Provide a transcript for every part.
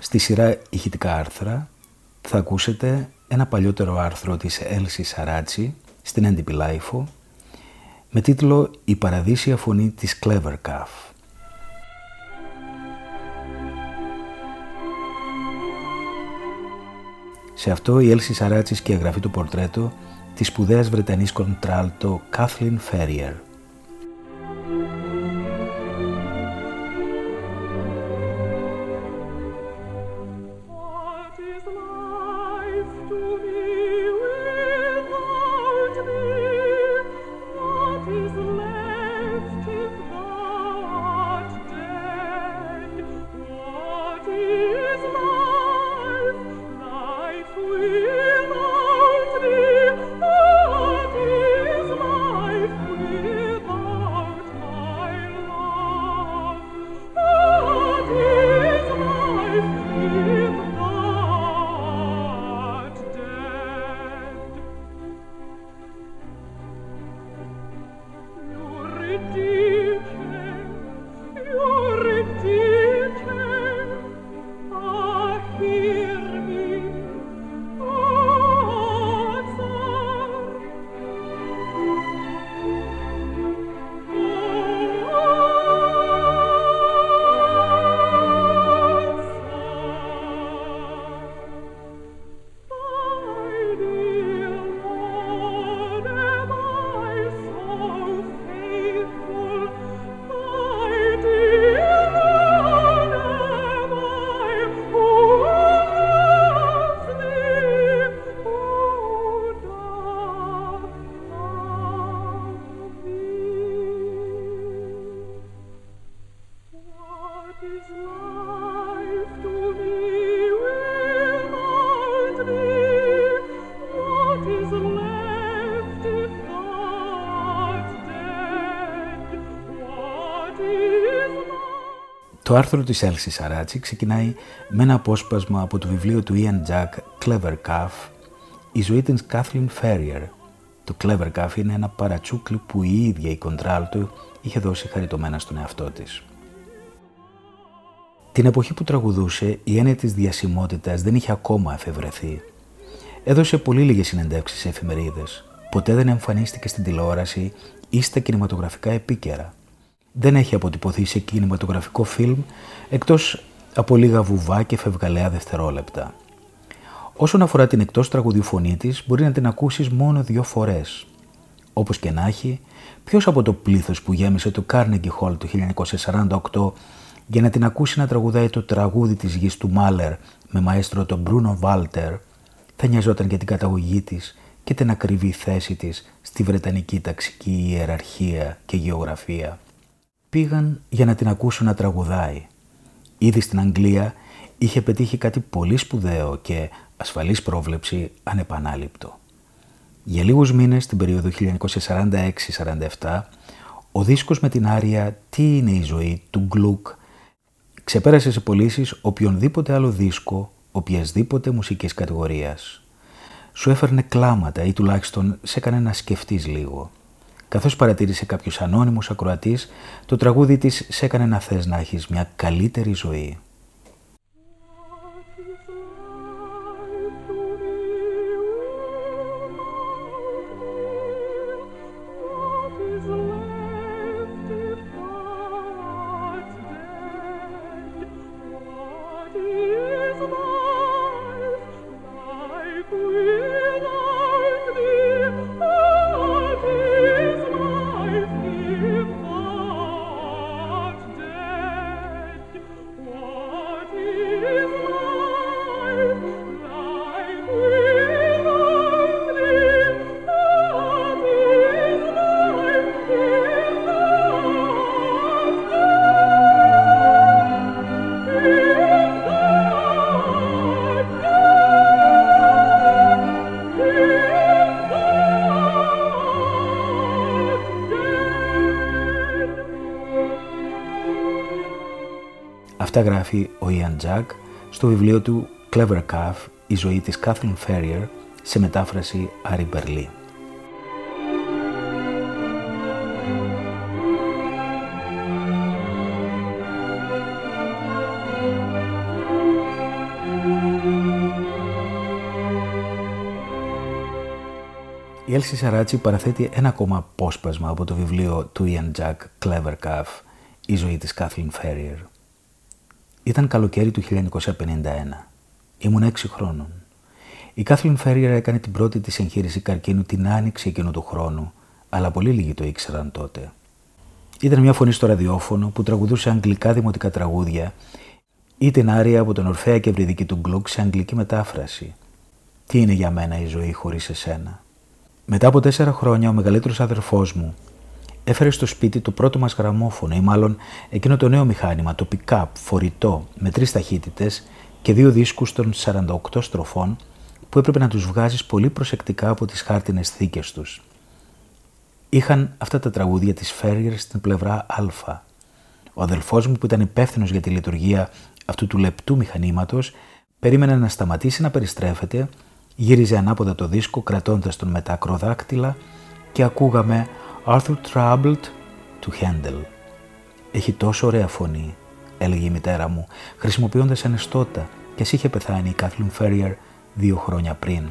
Στη σειρά ηχητικά άρθρα θα ακούσετε ένα παλιότερο άρθρο της Έλσης Σαράτσι στην έντυπη LiFO με τίτλο «Η παραδείσια φωνή της Klever Kaff». Σε αυτό η Έλση Σαράτσι σκιαγραφεί το πορτρέτο της σπουδαίας Βρετανής κοντράλτο Κάθλιν Φέριερ Το άρθρο της Έλσης Σαράτσι ξεκινάει με ένα απόσπασμα από το βιβλίο του Ian Jack Klever Kaff «Η ζωή της Kathleen Ferrier». Το Klever Kaff είναι ένα παρατσούκλι που η ίδια η κοντράλτο είχε δώσει χαριτωμένα στον εαυτό της. Την εποχή που τραγουδούσε, η έννοια της διασημότητας δεν είχε ακόμα εφευρεθεί. Έδωσε πολύ λίγες συνεντεύξεις σε εφημερίδες. Ποτέ δεν εμφανίστηκε στην τηλεόραση ή στα κινηματογραφικά επίκαιρα δεν έχει αποτυπωθεί σε κινηματογραφικό φιλμ εκτός από λίγα βουβά και φευγαλαία δευτερόλεπτα. Όσον αφορά την εκτός τραγουδιού φωνή της, μπορεί να την ακούσεις μόνο δύο φορές. Όπως και να έχει, ποιος από το πλήθος που γέμισε το Carnegie Hall το 1948 για να την ακούσει να τραγουδάει το τραγούδι της γης του Μάλερ με μαέστρο τον Μπρούνο Βάλτερ, θα νοιαζόταν για την καταγωγή της και την ακριβή θέση της στη Βρετανική ταξική ιεραρχία και γεωγραφία πήγαν για να την ακούσουν να τραγουδάει. Ήδη στην Αγγλία είχε πετύχει κάτι πολύ σπουδαίο και ασφαλής πρόβλεψη ανεπανάληπτο. Για λίγους μήνες, την περίοδο 1946-47, ο δίσκος με την άρια «Τι είναι η ζωή» του Γκλουκ ξεπέρασε σε πωλήσεις οποιονδήποτε άλλο δίσκο, οποιασδήποτε μουσικής κατηγορίας. Σου έφερνε κλάματα ή τουλάχιστον σε έκανε να σκεφτείς λίγο. Καθώς παρατήρησε κάποιος ανώνυμος ακροατής, το τραγούδι της σε έκανε να θες να έχεις μια καλύτερη ζωή. Αυτά γράφει ο Ian Jack στο βιβλίο του Klever Kaff, η ζωή της Kathleen Ferrier, σε μετάφραση Άρη Μπερλή. Η Έλση Σαράτσι παραθέτει ένα ακόμα απόσπασμα από το βιβλίο του Ian Jack Clever Calf «Η ζωή της Kathleen Ferrier». Ήταν καλοκαίρι του 1951. Ήμουν έξι χρόνων. Η Kathleen Ferrier έκανε την πρώτη της εγχείρηση καρκίνου την άνοιξη εκείνου του χρόνου, αλλά πολύ λίγοι το ήξεραν τότε. Ήταν μια φωνή στο ραδιόφωνο που τραγουδούσε αγγλικά δημοτικά τραγούδια ή την άρια από τον Ορφέα και Ευρυδική του Γκλουκ σε αγγλική μετάφραση. Τι είναι για μένα η ζωή χωρίς εσένα; Μετά από τέσσερα χρόνια, ο μεγαλύτερος αδερφός μου έφερε στο σπίτι το πρώτο μας γραμμόφωνο, ή μάλλον εκείνο το νέο μηχάνημα, το pick-up, φορητό, με τρεις ταχύτητες και δύο δίσκους των 48 στροφών, που έπρεπε να τους βγάζεις πολύ προσεκτικά από τις χάρτινες θήκες τους. Είχαν αυτά τα τραγούδια της Φέργερ στην πλευρά Α. Ο αδελφός μου, που ήταν υπεύθυνος για τη λειτουργία αυτού του λεπτού μηχανήματος, περίμενε να σταματήσει να περιστρέφεται Γύριζε ανάποδα το δίσκο κρατώντας τον με τα ακροδάκτυλα και ακούγαμε «Arthur Troubled» του Handel. «Έχει τόσο ωραία φωνή», έλεγε η μητέρα μου, χρησιμοποιώντας ανεστώτα και ας είχε πεθάνει η Κάθλιν Φέριερ δύο χρόνια πριν.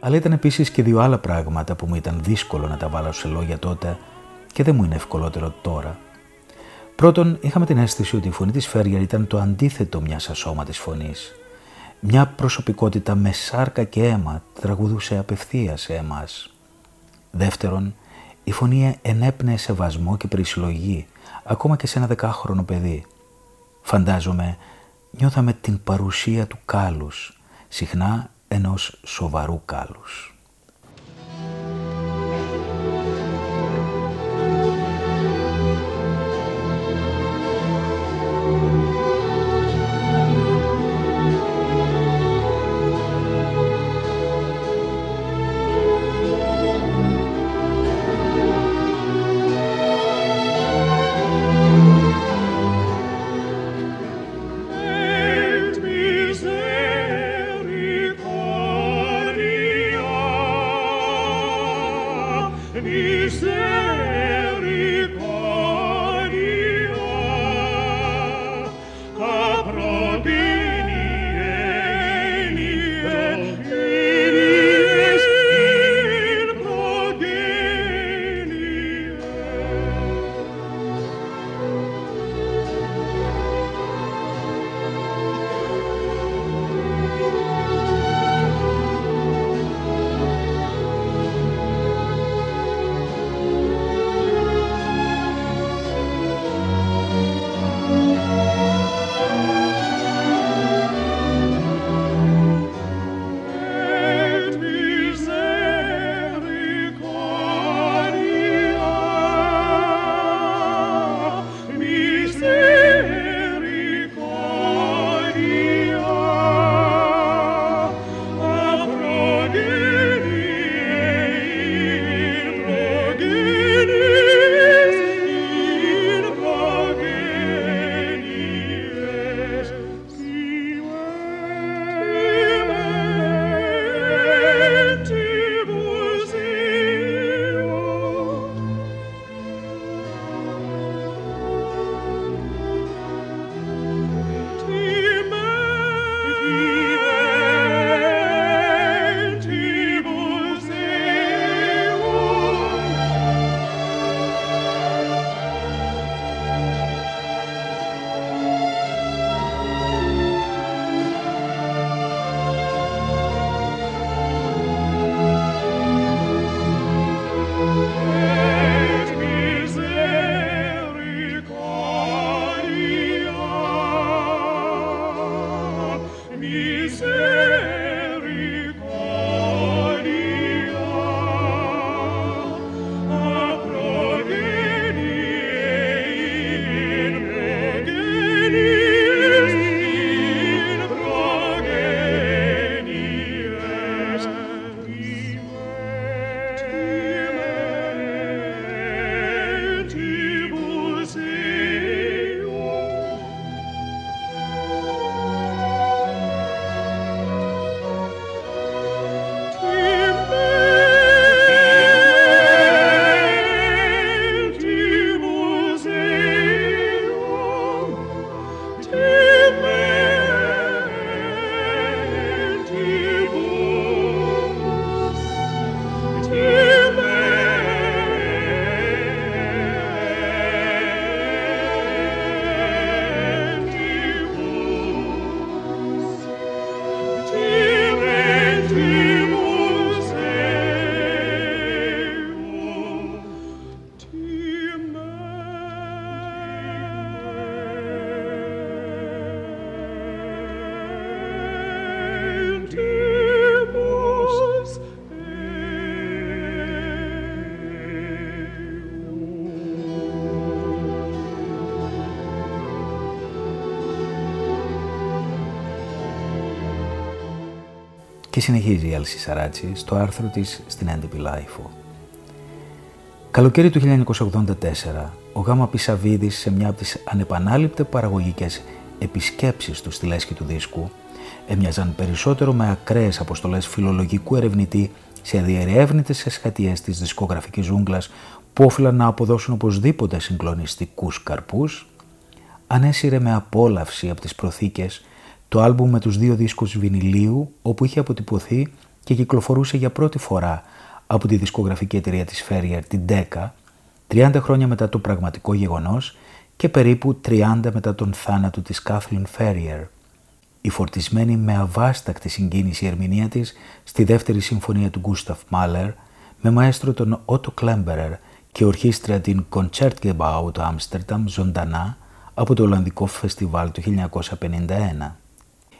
Αλλά ήταν επίσης και δύο άλλα πράγματα που μου ήταν δύσκολο να τα βάλω σε λόγια τότε και δεν μου είναι ευκολότερο τώρα. Πρώτον, είχαμε την αίσθηση ότι η φωνή της Φέργερ ήταν το αντίθετο μιας ασώματης φωνής. Μια προσωπικότητα με σάρκα και αίμα τραγουδούσε απευθεία σε εμάς. Δεύτερον, η φωνή ενέπνεε σεβασμό και περισυλλογή, ακόμα και σε ένα δεκάχρονο παιδί. Φαντάζομαι, νιώθαμε την παρουσία του κάλους, συχνά ενός σοβαρού κάλους. Και συνεχίζει η Έλση Σαράτσι στο άρθρο της στην έντυπη LiFO. Καλοκαίρι του 1984, ο Γάμα Πισαβίδης σε μια από τις ανεπανάληπτα παραγωγικές επισκέψεις του στη λέσχη του δίσκου έμοιαζαν περισσότερο με ακραίες αποστολές φιλολογικού ερευνητή σε αδιερεύνητες εσχατιές της δισκογραφικής ζούγκλας που όφειλαν να αποδώσουν οπωσδήποτε συγκλονιστικούς καρπούς, ανέσυρε με απόλαυση από τις προθήκες το άλμπουμ με τους δύο δίσκους βινιλίου όπου είχε αποτυπωθεί και κυκλοφορούσε για πρώτη φορά από τη δισκογραφική εταιρεία της Ferrier, την DECA, 30 χρόνια μετά το πραγματικό γεγονός και περίπου 30 μετά τον θάνατο της Kathleen Ferrier. Η φορτισμένη με αβάστακτη συγκίνηση ερμηνεία της στη δεύτερη συμφωνία του Gustav Mahler με μαέστρο τον Otto Klemperer και ορχήστρια την Concertgebouw του Άμστερνταμ ζωντανά από το Ολλανδικό Φεστιβάλ του 1951.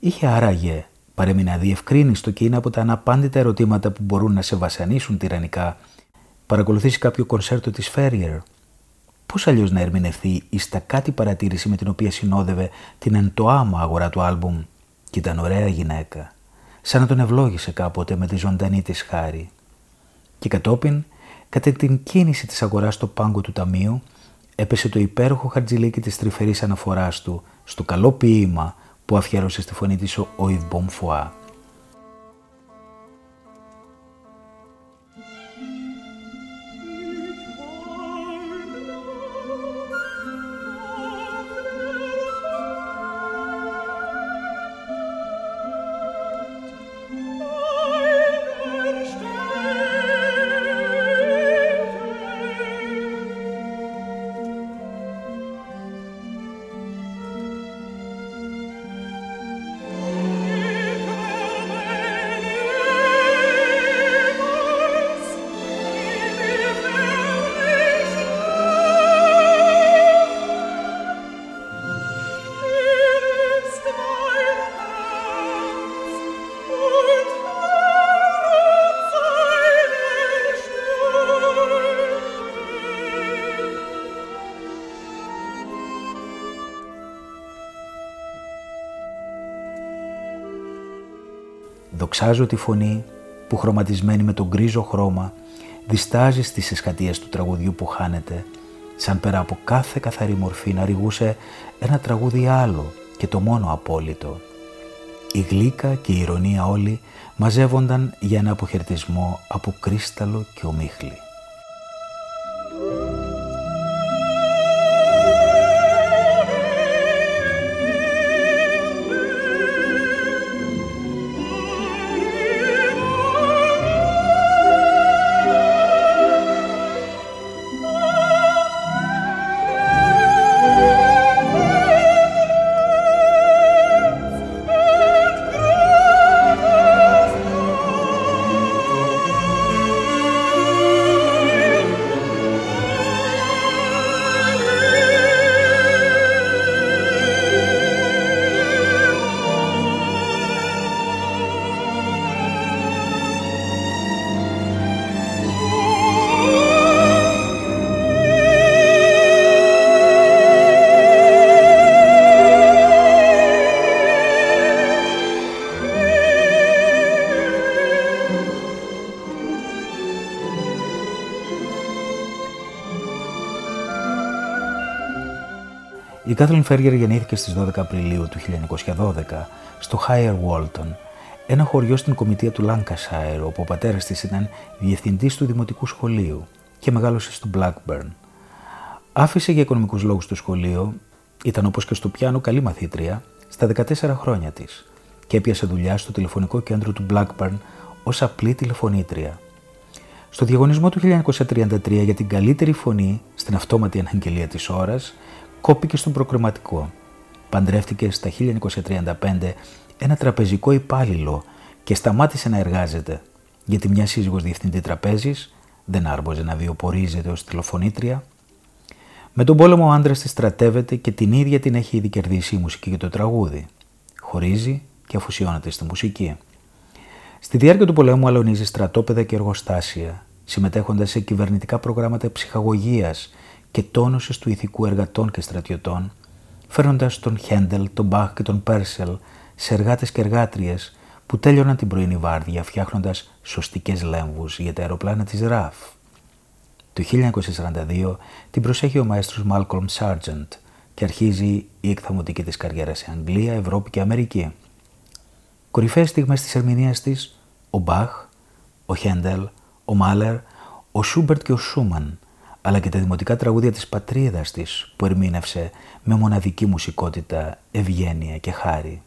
Είχε άραγε παρέμεινε αδιευκρίνηστο και είναι από τα αναπάντητα ερωτήματα που μπορούν να σε βασανίσουν τυραννικά παρακολουθήσει κάποιο κονσέρτο της Ferrier; Πώς αλλιώς να ερμηνευθεί η στακάτη παρατήρηση με την οποία συνόδευε την εντοάμα αγορά του άλμπουμ; Και ήταν ωραία γυναίκα, σαν να τον ευλόγησε κάποτε με τη ζωντανή της χάρη. Και κατόπιν Κατά την κίνηση της αγοράς στο πάγκο του ταμείου, έπεσε το υπέροχο χαρτζηλίκι της τρυφερής αναφοράς του στο καλό ποίημα που αφιέρωσε στη φωνή της ο Ιβ Μπομφουά. Δοξάζω τη φωνή που χρωματισμένη με τον γκρίζο χρώμα διστάζει στις εσχατίες του τραγουδιού που χάνεται, σαν πέρα από κάθε καθαρή μορφή να ρηγούσε ένα τραγούδι άλλο και το μόνο απόλυτο. Η γλύκα και η ηρωνία όλοι μαζεύονταν για ένα αποχαιρετισμό από κρίσταλο και ομίχλη. Κάθλιν Φέργερ γεννήθηκε στις 12 Απριλίου του 1912 στο Higher Walton, ένα χωριό στην κομιτεία του Lancashire, όπου ο πατέρας της ήταν διευθυντής του δημοτικού σχολείου και μεγάλωσε στο Blackburn. Άφησε για οικονομικούς λόγους το σχολείο, ήταν όπως και στο πιάνο καλή μαθήτρια, στα 14 χρόνια της και έπιασε δουλειά στο τηλεφωνικό κέντρο του Blackburn ως απλή τηλεφωνήτρια. Στο διαγωνισμό του 1933 για την καλύτερη φωνή στην αυτόματη αναγγελία της ώρας, κόπηκε στον προκριματικό. Παντρεύτηκε στα 1935 ένα τραπεζικό υπάλληλο και σταμάτησε να εργάζεται, γιατί μια σύζυγος διευθυντή τραπέζης δεν άρμοζε να βιοπορίζεται ως τηλεφωνήτρια. Με τον πόλεμο ο άντρας της στρατεύεται και την ίδια την έχει ήδη κερδίσει η μουσική και το τραγούδι. Χωρίζει και αφοσιώνεται στη μουσική. Στη διάρκεια του πολέμου αλωνίζει στρατόπεδα και εργοστάσια, συμμετέχοντας σε κυβερνητικά προγράμματα ψυχαγωγίας και τόνωσες του ηθικού εργατών και στρατιωτών, φέρνοντας τον Χέντελ, τον Μπαχ και τον Πέρσελ σε εργάτες και εργάτριες που τέλειωναν την πρωινή βάρδια φτιάχνοντας σωστικές λέμβους για τα αεροπλάνα της ΡΑΦ. Το 1942 την προσέχει ο μαέστρος Μάλκολμ Σάρτζεντ και αρχίζει η εκθαμωτική της καριέρα σε Αγγλία, Ευρώπη και Αμερική. Κορυφαίες στιγμές της ερμηνείας της, ο Μπαχ, ο Χέντελ, ο Μάλερ, ο Σούμπερτ και ο Σούμαν, αλλά και τα δημοτικά τραγούδια της πατρίδας της που ερμήνευσε με μοναδική μουσικότητα, ευγένεια και χάρη.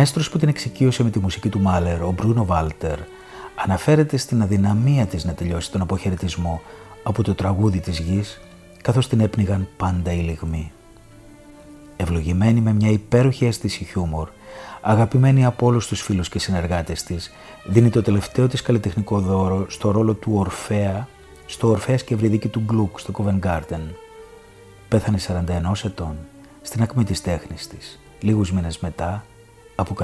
Μαέστρος που την εξοικείωσε με τη μουσική του Μάλερ, ο Μπρούνο Βάλτερ, αναφέρεται στην αδυναμία της να τελειώσει τον αποχαιρετισμό από το τραγούδι της γης, καθώς την έπνιγαν πάντα οι λιγμοί. Ευλογημένη με μια υπέροχη αίσθηση χιούμορ, αγαπημένη από όλους τους φίλους και συνεργάτες της, δίνει το τελευταίο της καλλιτεχνικό δώρο στο ρόλο του Ορφέα, στο Ορφέας και Ευρυδίκη του Γκλουκ στο Covent Garden. Πέθανε 41 ετών, στην ακμή της τέχνης της, λίγους μήνες μετά, από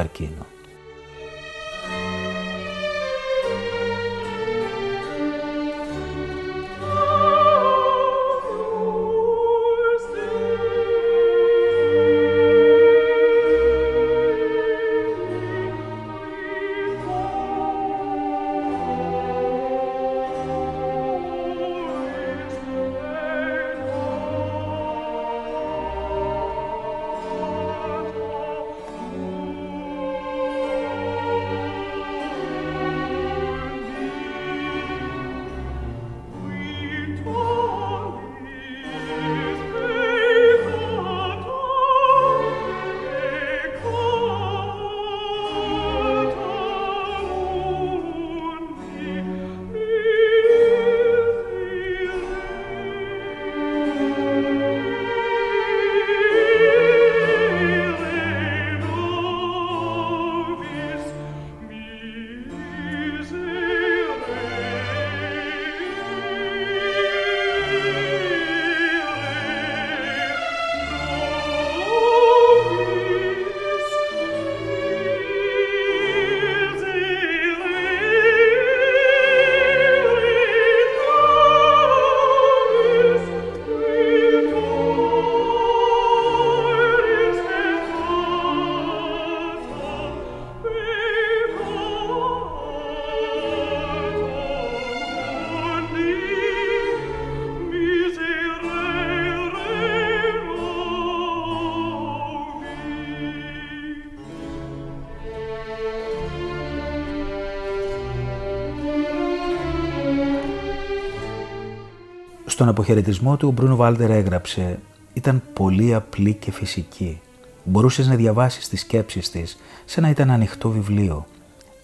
Στον αποχαιρετισμό του ο Μπρούνο Βάλτερ έγραψε «Ήταν πολύ απλή και φυσική. Μπορούσες να διαβάσεις τις σκέψεις της σαν να ήταν ανοιχτό βιβλίο,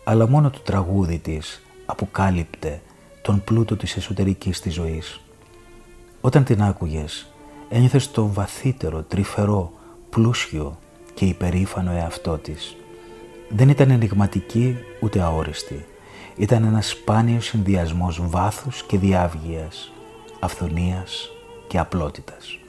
αλλά μόνο το τραγούδι της αποκάλυπτε τον πλούτο της εσωτερικής της ζωής. Όταν την άκουγες, ένιωθες τον βαθύτερο, τρυφερό, πλούσιο και υπερήφανο εαυτό της. Δεν ήταν ενηγματική ούτε αόριστη. Ήταν ένας σπάνιος συνδυασμός βάθους και διάβγειας αυθονίας και απλότητας.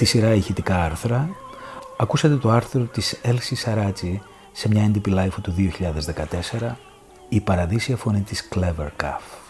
Στη σειρά ηχητικά άρθρα ακούσατε το άρθρο της Έλσης Σαράτζη σε μια NDP Life του 2014 η παραδείσια φωνή της Clever Cuff.